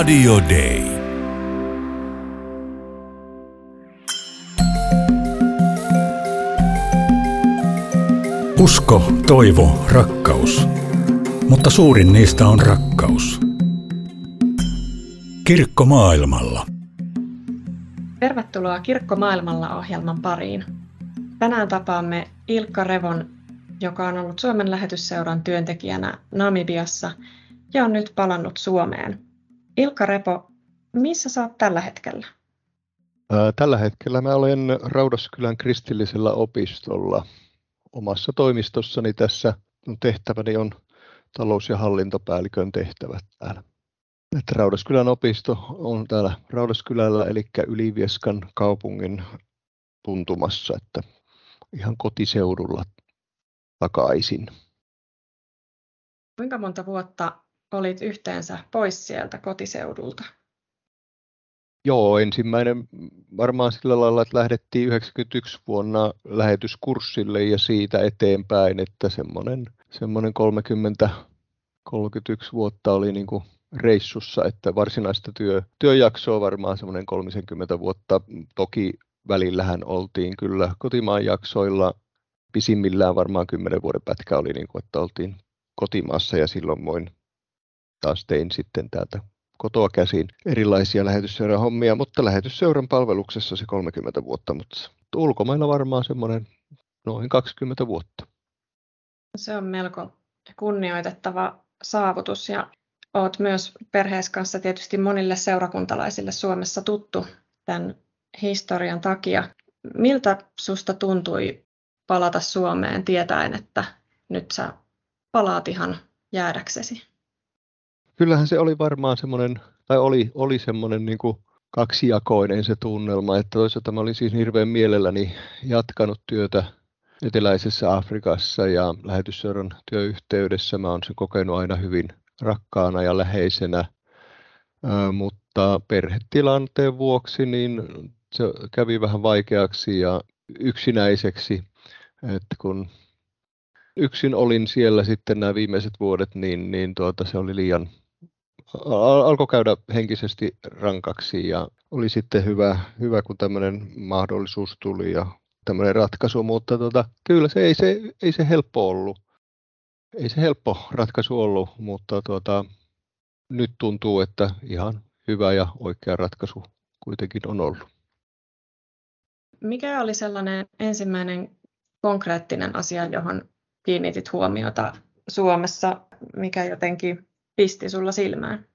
Radio Day. Usko, toivo, rakkaus. Mutta suurin niistä on rakkaus. Kirkko maailmalla. Tervetuloa Kirkko maailmalla ohjelman pariin. Tänään tapaamme Ilkka Revon, joka on ollut Suomen lähetysseuran työntekijänä Namibiassa ja on nyt palannut Suomeen. Ilkka Repo, missä sä oot tällä hetkellä? Tällä hetkellä mä olen Raudaskylän kristillisellä opistolla omassa toimistossani tässä. Tehtäväni on talous- ja hallintopäällikön tehtävät täällä. Että Raudaskylän opisto on täällä Raudaskylällä, eli Ylivieskan kaupungin tuntumassa, että ihan kotiseudulla takaisin. Kuinka monta vuotta olit yhteensä pois sieltä kotiseudulta? Joo, ensimmäinen varmaan sillä lailla, että lähdettiin 91 vuonna lähetyskurssille ja siitä eteenpäin, että semmoinen, semmoinen 30, 31 vuotta oli niin kuin reissussa, että varsinaista työ, työjaksoa varmaan semmoinen 30 vuotta. Toki välillähän oltiin kyllä kotimaan jaksoilla, pisimmillään varmaan 10 vuoden pätkä oli, niin kuin, että oltiin kotimaassa ja silloin voin taas tein sitten täältä kotoa käsin erilaisia lähetysseuran hommia, mutta lähetysseuran palveluksessa se 30 vuotta, mutta ulkomailla varmaan semmoinen noin 20 vuotta. Se on melko kunnioitettava saavutus ja olet myös perheessä kanssa tietysti monille seurakuntalaisille Suomessa tuttu tämän historian takia. Miltä susta tuntui palata Suomeen tietäen, että nyt sä palaat ihan jäädäksesi? Kyllähän se oli varmaan semmoinen, tai oli, oli semmoinen niin kuin kaksijakoinen se tunnelma, että toisaalta mä olin siis hirveän mielelläni jatkanut työtä eteläisessä Afrikassa ja lähetysseuran työyhteydessä. Mä oon sen kokenut aina hyvin rakkaana ja läheisenä, mutta perhetilanteen vuoksi niin se kävi vähän vaikeaksi ja yksinäiseksi, että kun yksin olin siellä sitten nämä viimeiset vuodet, niin, niin tuota, se oli liian, alkoi käydä henkisesti rankaksi ja oli sitten hyvä, hyvä kun tämmöinen mahdollisuus tuli ja tämmöinen ratkaisu, mutta tota, kyllä se ei, se ei se helppo ollut. Ei se helppo ratkaisu ollut, mutta tuota, nyt tuntuu, että ihan hyvä ja oikea ratkaisu kuitenkin on ollut. Mikä oli sellainen ensimmäinen konkreettinen asia, johon kiinnitit huomiota Suomessa, mikä jotenkin pisti sulla silmään?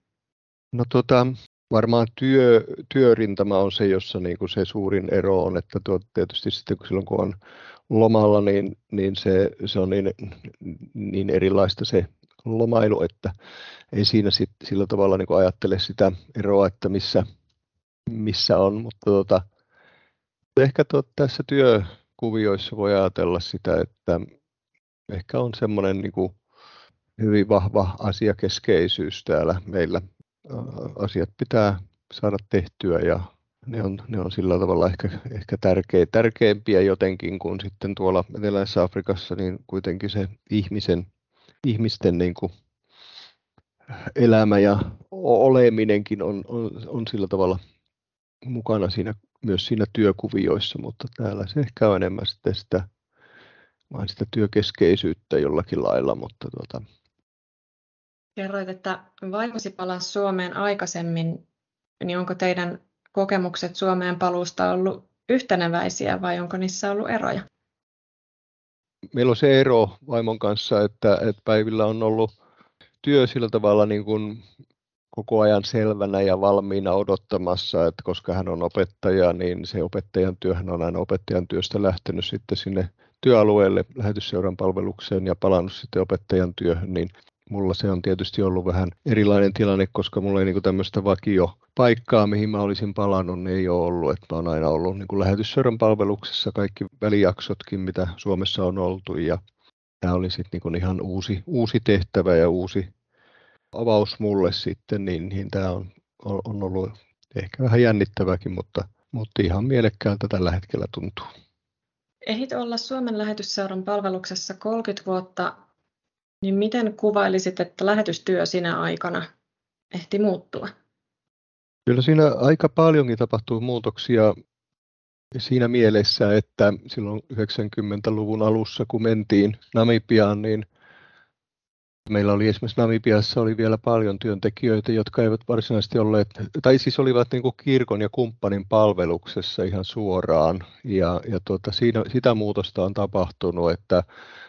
No tota, varmaan työ, työrintama on se, jossa niin kuin se suurin ero on, että tuo, tietysti sitten kun silloin kun on lomalla, niin, niin se, se on niin, niin erilaista se lomailu, että ei siinä sit, sillä tavalla niin kuin ajattele sitä eroa, että missä, missä on, mutta tota, ehkä tuo, tässä työkuvioissa voi ajatella sitä, että ehkä on semmoinen niin kuin hyvin vahva asiakeskeisyys täällä meillä. Asiat pitää saada tehtyä ja ne on, ne on sillä tavalla ehkä, ehkä tärkeä, tärkeimpiä jotenkin kuin sitten tuolla Eteläisessä Afrikassa, niin kuitenkin se ihmisen, ihmisten niin kuin elämä ja oleminenkin on, on, on sillä tavalla mukana siinä, myös siinä työkuvioissa, mutta täällä se ehkä on enemmän sitten sitä, sitä työkeskeisyyttä jollakin lailla, mutta tuota, Kerroit, että vaimosi palasi Suomeen aikaisemmin, niin onko teidän kokemukset Suomeen paluusta ollut yhteneväisiä vai onko niissä ollut eroja? Meillä on se ero vaimon kanssa, että, että päivillä on ollut työ sillä tavalla niin kuin koko ajan selvänä ja valmiina odottamassa, että koska hän on opettaja, niin se opettajan työhän on aina opettajan työstä lähtenyt sitten sinne työalueelle lähetysseuran palvelukseen ja palannut sitten opettajan työhön, niin mulla se on tietysti ollut vähän erilainen tilanne, koska mulla ei niin tämmöistä vakio paikkaa, mihin mä olisin palannut, niin ei ole ollut. Että mä oon aina ollut niin lähetysseuran palveluksessa kaikki välijaksotkin, mitä Suomessa on oltu. Ja tämä oli sitten niin ihan uusi, uusi tehtävä ja uusi avaus mulle sitten, niin, niin tämä on, on ollut ehkä vähän jännittäväkin, mutta, mutta ihan mielekkäältä tällä hetkellä tuntuu. Ehit olla Suomen lähetysseuran palveluksessa 30 vuotta niin miten kuvailisit, että lähetystyö sinä aikana ehti muuttua? Kyllä siinä aika paljonkin tapahtuu muutoksia siinä mielessä, että silloin 90-luvun alussa, kun mentiin Namibiaan, niin meillä oli esimerkiksi Namibiassa oli vielä paljon työntekijöitä, jotka eivät varsinaisesti olleet, tai siis olivat niin kuin kirkon ja kumppanin palveluksessa ihan suoraan. Ja, ja tuota, siinä, sitä muutosta on tapahtunut, että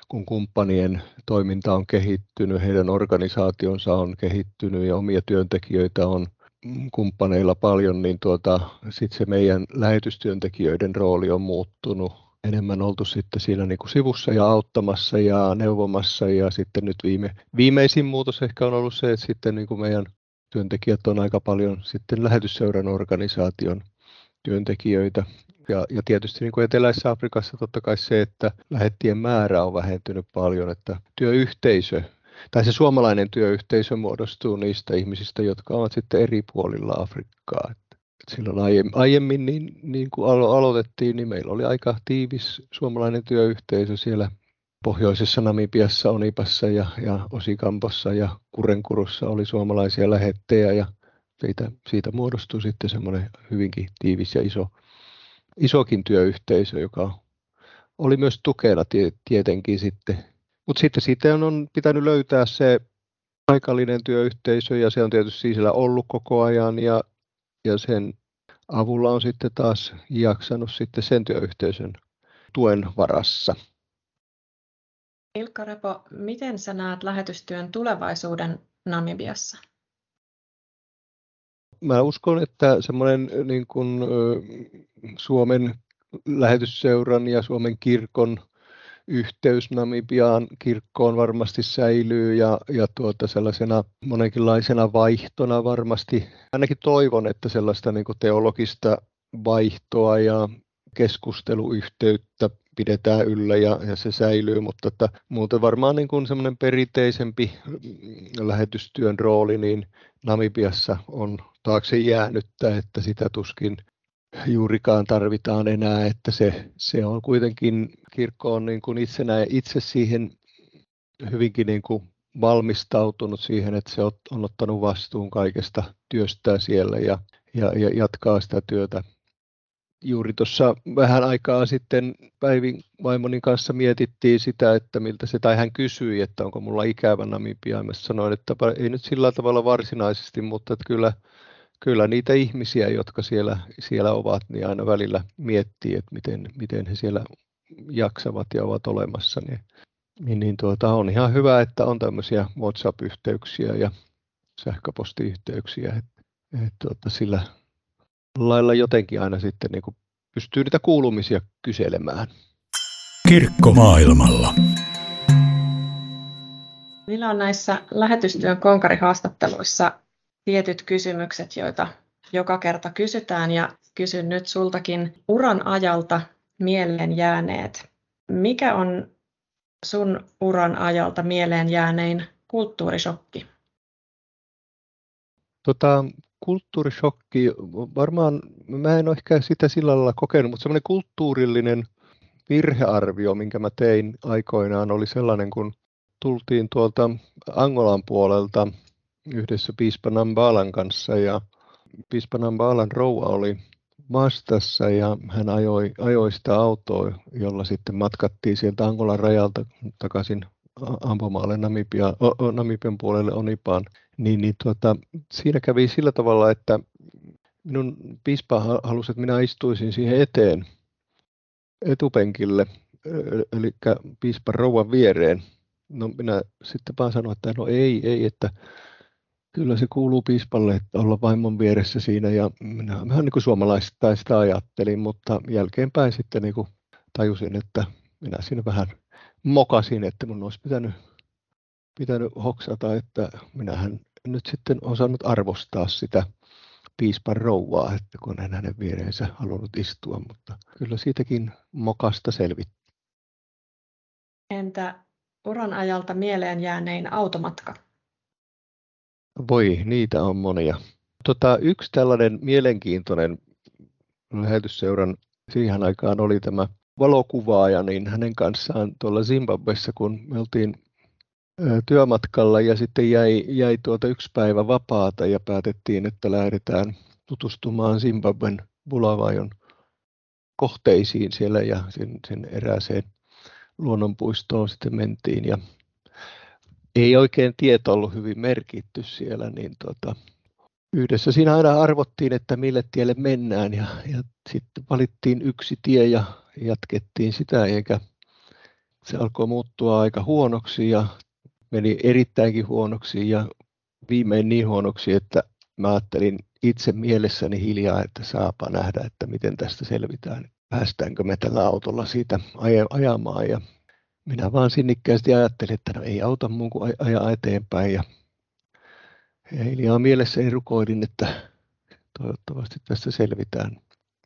kun kumppanien toiminta on kehittynyt, heidän organisaationsa on kehittynyt ja omia työntekijöitä on kumppaneilla paljon, niin tuota, sitten se meidän lähetystyöntekijöiden rooli on muuttunut. Enemmän oltu sitten siinä niin kuin sivussa ja auttamassa ja neuvomassa ja sitten nyt viime, viimeisin muutos ehkä on ollut se, että sitten niin kuin meidän työntekijät on aika paljon sitten lähetysseuran organisaation työntekijöitä. Ja, ja tietysti niin kuin Eteläisessä Afrikassa totta kai se, että lähettien määrä on vähentynyt paljon, että työyhteisö tai se suomalainen työyhteisö muodostuu niistä ihmisistä, jotka ovat sitten eri puolilla Afrikkaa. Silloin aiemmin, niin, niin kuin alo- aloitettiin, niin meillä oli aika tiivis suomalainen työyhteisö siellä pohjoisessa Namibiassa, Onipassa ja, ja Osikampossa ja Kurenkurussa oli suomalaisia lähettejä ja siitä, siitä muodostui sitten semmoinen hyvinkin tiivis ja iso, isokin työyhteisö, joka oli myös tukena tietenkin sitten. Mutta sitten siitä on pitänyt löytää se paikallinen työyhteisö ja se on tietysti siellä ollut koko ajan ja, ja sen avulla on sitten taas jaksanut sitten sen työyhteisön tuen varassa. Ilkka Repo, miten sä näet lähetystyön tulevaisuuden Namibiassa? Mä uskon, että semmoinen niin kuin, Suomen lähetysseuran ja Suomen kirkon yhteys Namibiaan kirkkoon varmasti säilyy ja, ja tuota sellaisena monenkinlaisena vaihtona varmasti. Ainakin toivon, että sellaista niin teologista vaihtoa ja keskusteluyhteyttä pidetään yllä ja, ja se säilyy, mutta että muuten varmaan niin kuin semmoinen perinteisempi lähetystyön rooli niin Namibiassa on taakse jäänyttä, että sitä tuskin juurikaan tarvitaan enää, että se, se on kuitenkin, kirkko on niin kuin itse, näin, itse siihen hyvinkin niin kuin valmistautunut siihen, että se on ottanut vastuun kaikesta työstä siellä ja, ja, ja jatkaa sitä työtä. Juuri tuossa vähän aikaa sitten Päivin vaimoni kanssa mietittiin sitä, että miltä se, tai hän kysyi, että onko mulla ikävä Namibia. Mä sanoin, että ei nyt sillä tavalla varsinaisesti, mutta että kyllä kyllä niitä ihmisiä, jotka siellä, siellä ovat, niin aina välillä miettii, että miten, miten he siellä jaksavat ja ovat olemassa. Niin, niin, niin tuota, on ihan hyvä, että on tämmöisiä WhatsApp-yhteyksiä ja sähköpostiyhteyksiä, että, että tuota, sillä lailla jotenkin aina sitten niin kuin pystyy niitä kuulumisia kyselemään. Kirkko maailmalla. Millä on näissä lähetystyön konkarihaastatteluissa tietyt kysymykset, joita joka kerta kysytään ja kysyn nyt sultakin uran ajalta mieleen jääneet. Mikä on sun uran ajalta mieleen jäänein kulttuurishokki? Tota, kulttuurishokki, varmaan mä en ole ehkä sitä sillä lailla kokenut, mutta semmoinen kulttuurillinen virhearvio, minkä mä tein aikoinaan, oli sellainen, kun tultiin tuolta Angolan puolelta yhdessä piispa Nambalan kanssa ja piispa Nambalan rouva oli vastassa ja hän ajoi, ajoi sitä autoa, jolla sitten matkattiin sieltä Angolan rajalta takaisin ampumaalle Namibia, Namibian puolelle Onipaan. Niin, niin tuota, siinä kävi sillä tavalla, että minun piispa halusi, että minä istuisin siihen eteen etupenkille, eli piispan rouvan viereen. No minä sitten vaan sanoin, että no ei, ei, että Kyllä se kuuluu piispalle, että olla vaimon vieressä siinä ja minä vähän niin kuin suomalaisista sitä ajattelin, mutta jälkeenpäin sitten niin kuin tajusin, että minä siinä vähän mokasin, että mun olisi pitänyt, pitänyt hoksata, että minähän nyt sitten osannut arvostaa sitä piispan rouvaa, että kun en hänen viereensä halunnut istua, mutta kyllä siitäkin mokasta selvitti. Entä uran ajalta mieleen jäänein automatka? Voi, niitä on monia. Tota, yksi tällainen mielenkiintoinen lähetysseuran siihen aikaan oli tämä valokuvaaja, niin hänen kanssaan tuolla Zimbabwessa, kun me oltiin työmatkalla ja sitten jäi, jäi tuota yksi päivä vapaata ja päätettiin, että lähdetään tutustumaan Zimbabwen Bulawajon kohteisiin siellä ja sen, sen erääseen luonnonpuistoon sitten mentiin ja ei oikein tieto ollut hyvin merkitty siellä, niin tota, yhdessä siinä aina arvottiin, että mille tielle mennään ja, ja sitten valittiin yksi tie ja jatkettiin sitä, eikä se alkoi muuttua aika huonoksi ja meni erittäinkin huonoksi ja viimein niin huonoksi, että mä ajattelin itse mielessäni hiljaa, että saapa nähdä, että miten tästä selvitään. Päästäänkö me tällä autolla siitä ajamaan ja minä vaan sinnikkäästi ajattelin, että no ei auta muu kuin ajaa eteenpäin ja hiljaa mielessäni rukoilin, että toivottavasti tästä selvitään.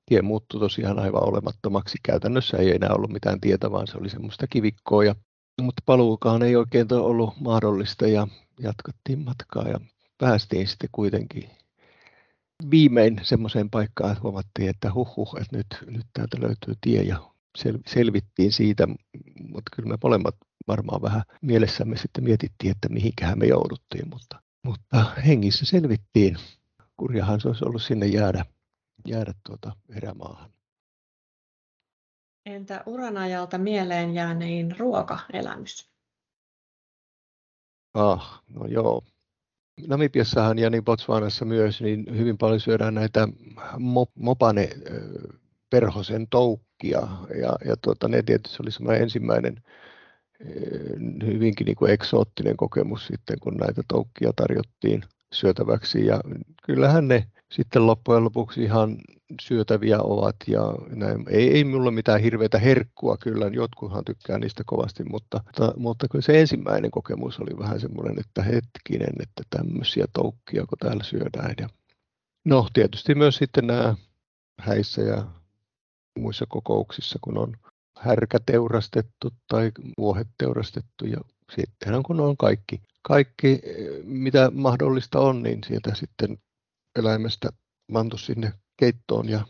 Tie muuttui tosiaan aivan olemattomaksi. Käytännössä ei enää ollut mitään tietä, vaan se oli semmoista kivikkoa. Ja, mutta paluukaan ei oikein ollut mahdollista ja jatkettiin matkaa ja päästiin sitten kuitenkin viimein semmoiseen paikkaan, että huomattiin, että huh, huh että nyt, nyt täältä löytyy tie ja sel, selvittiin siitä, mutta kyllä me molemmat varmaan vähän mielessämme sitten mietittiin, että mihinkähän me jouduttiin, mutta, mutta hengissä selvittiin. Kurjahan se olisi ollut sinne jäädä, jäädä tuota erämaahan. Entä uran ajalta mieleen jäänein ruokaelämys? Ah, no joo. Namibiassahan ja niin Botswanassa myös, niin hyvin paljon syödään näitä mopane perhosen toukkia. Ja, ja tuota, ne tietysti oli semmoinen ensimmäinen hyvinkin niin kuin eksoottinen kokemus sitten, kun näitä toukkia tarjottiin syötäväksi. Ja kyllähän ne sitten loppujen lopuksi ihan syötäviä ovat. Ja näin. Ei, ei minulla mitään hirveätä herkkua kyllä, jotkuthan tykkää niistä kovasti, mutta, mutta, mutta kyllä se ensimmäinen kokemus oli vähän semmoinen, että hetkinen, että tämmöisiä toukkia, kun täällä syödään. Ja no tietysti myös sitten nämä häissä ja muissa kokouksissa, kun on härkä teurastettu tai vuohet teurastettu ja sittenhän kun on kaikki, kaikki mitä mahdollista on, niin sieltä sitten eläimestä mantu sinne keittoon ja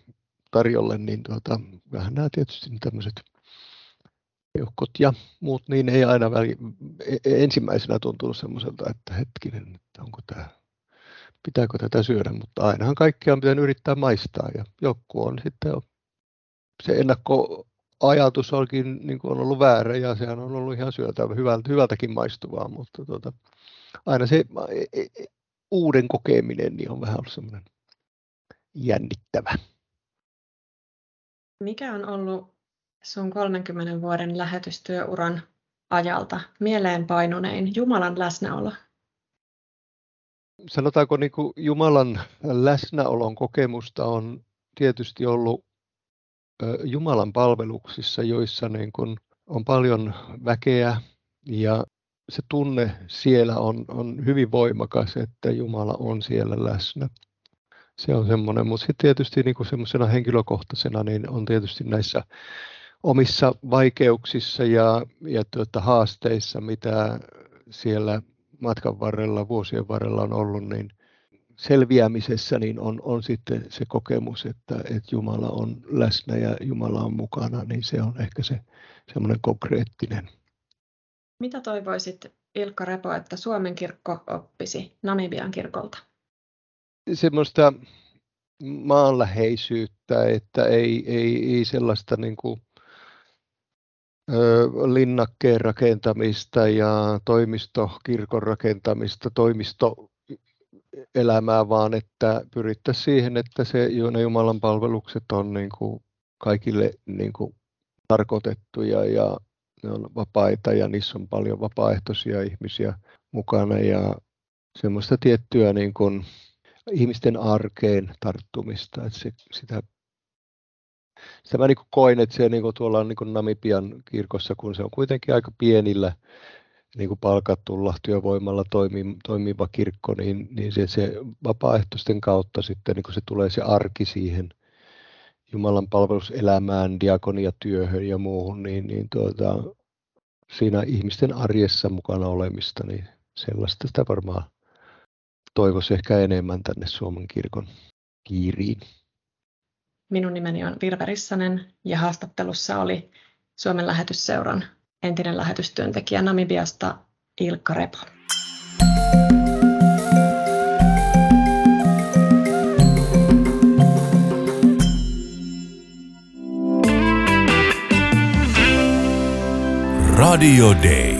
tarjolle, niin tuota, vähän nämä tietysti tämmöiset eukkot ja muut, niin ei aina väli, e, e, ensimmäisenä tuntunut semmoiselta, että hetkinen, että onko tämä, pitääkö tätä syödä, mutta ainahan kaikkia on pitänyt yrittää maistaa ja joku on sitten se ennakkoajatus onkin niin kuin on ollut väärä ja sehän on ollut ihan syötävä, hyvältä, hyvältäkin maistuvaa, mutta tuota, aina se e, e, uuden kokeminen niin on vähän ollut semmoinen jännittävä. Mikä on ollut sun 30 vuoden lähetystyöuran ajalta mieleenpainunein Jumalan läsnäolo? Sanotaanko niin kuin Jumalan läsnäolon kokemusta on tietysti ollut Jumalan palveluksissa, joissa niin kuin on paljon väkeä ja se tunne siellä on, on hyvin voimakas, että Jumala on siellä läsnä. Se on semmoinen, mutta sitten tietysti niin semmoisena henkilökohtaisena niin on tietysti näissä omissa vaikeuksissa ja, ja tuota, haasteissa, mitä siellä matkan varrella, vuosien varrella on ollut, niin selviämisessä niin on, on sitten se kokemus, että, että Jumala on läsnä ja Jumala on mukana, niin se on ehkä se semmoinen konkreettinen. Mitä toivoisit Ilkka Repo, että Suomen kirkko oppisi Namibian kirkolta? Semmoista maanläheisyyttä, että ei, ei, ei sellaista niin kuin, linnakkeen rakentamista ja toimistokirkon rakentamista, toimisto elämää, vaan että pyrittäisiin siihen, että se, ne Jumalan palvelukset on niin kuin kaikille niin kuin tarkoitettuja ja ne on vapaita ja niissä on paljon vapaaehtoisia ihmisiä mukana ja semmoista tiettyä niin kuin ihmisten arkeen tarttumista. Että se, sitä, sitä mä niin kuin koin, että se niin kuin tuolla niin kuin Namibian kirkossa, kun se on kuitenkin aika pienillä niin kuin palkatulla työvoimalla toimiva kirkko, niin, niin se, se vapaaehtoisten kautta sitten niin kuin se tulee se arki siihen Jumalan palveluselämään, diakoniatyöhön ja muuhun, niin, niin tuota, siinä ihmisten arjessa mukana olemista, niin sellaista sitä varmaan toivoisi ehkä enemmän tänne Suomen kirkon kiiriin. Minun nimeni on Virve Rissanen ja haastattelussa oli Suomen lähetysseuran entinen lähetystyöntekijä Namibiasta Ilkka Repo. Radio Day.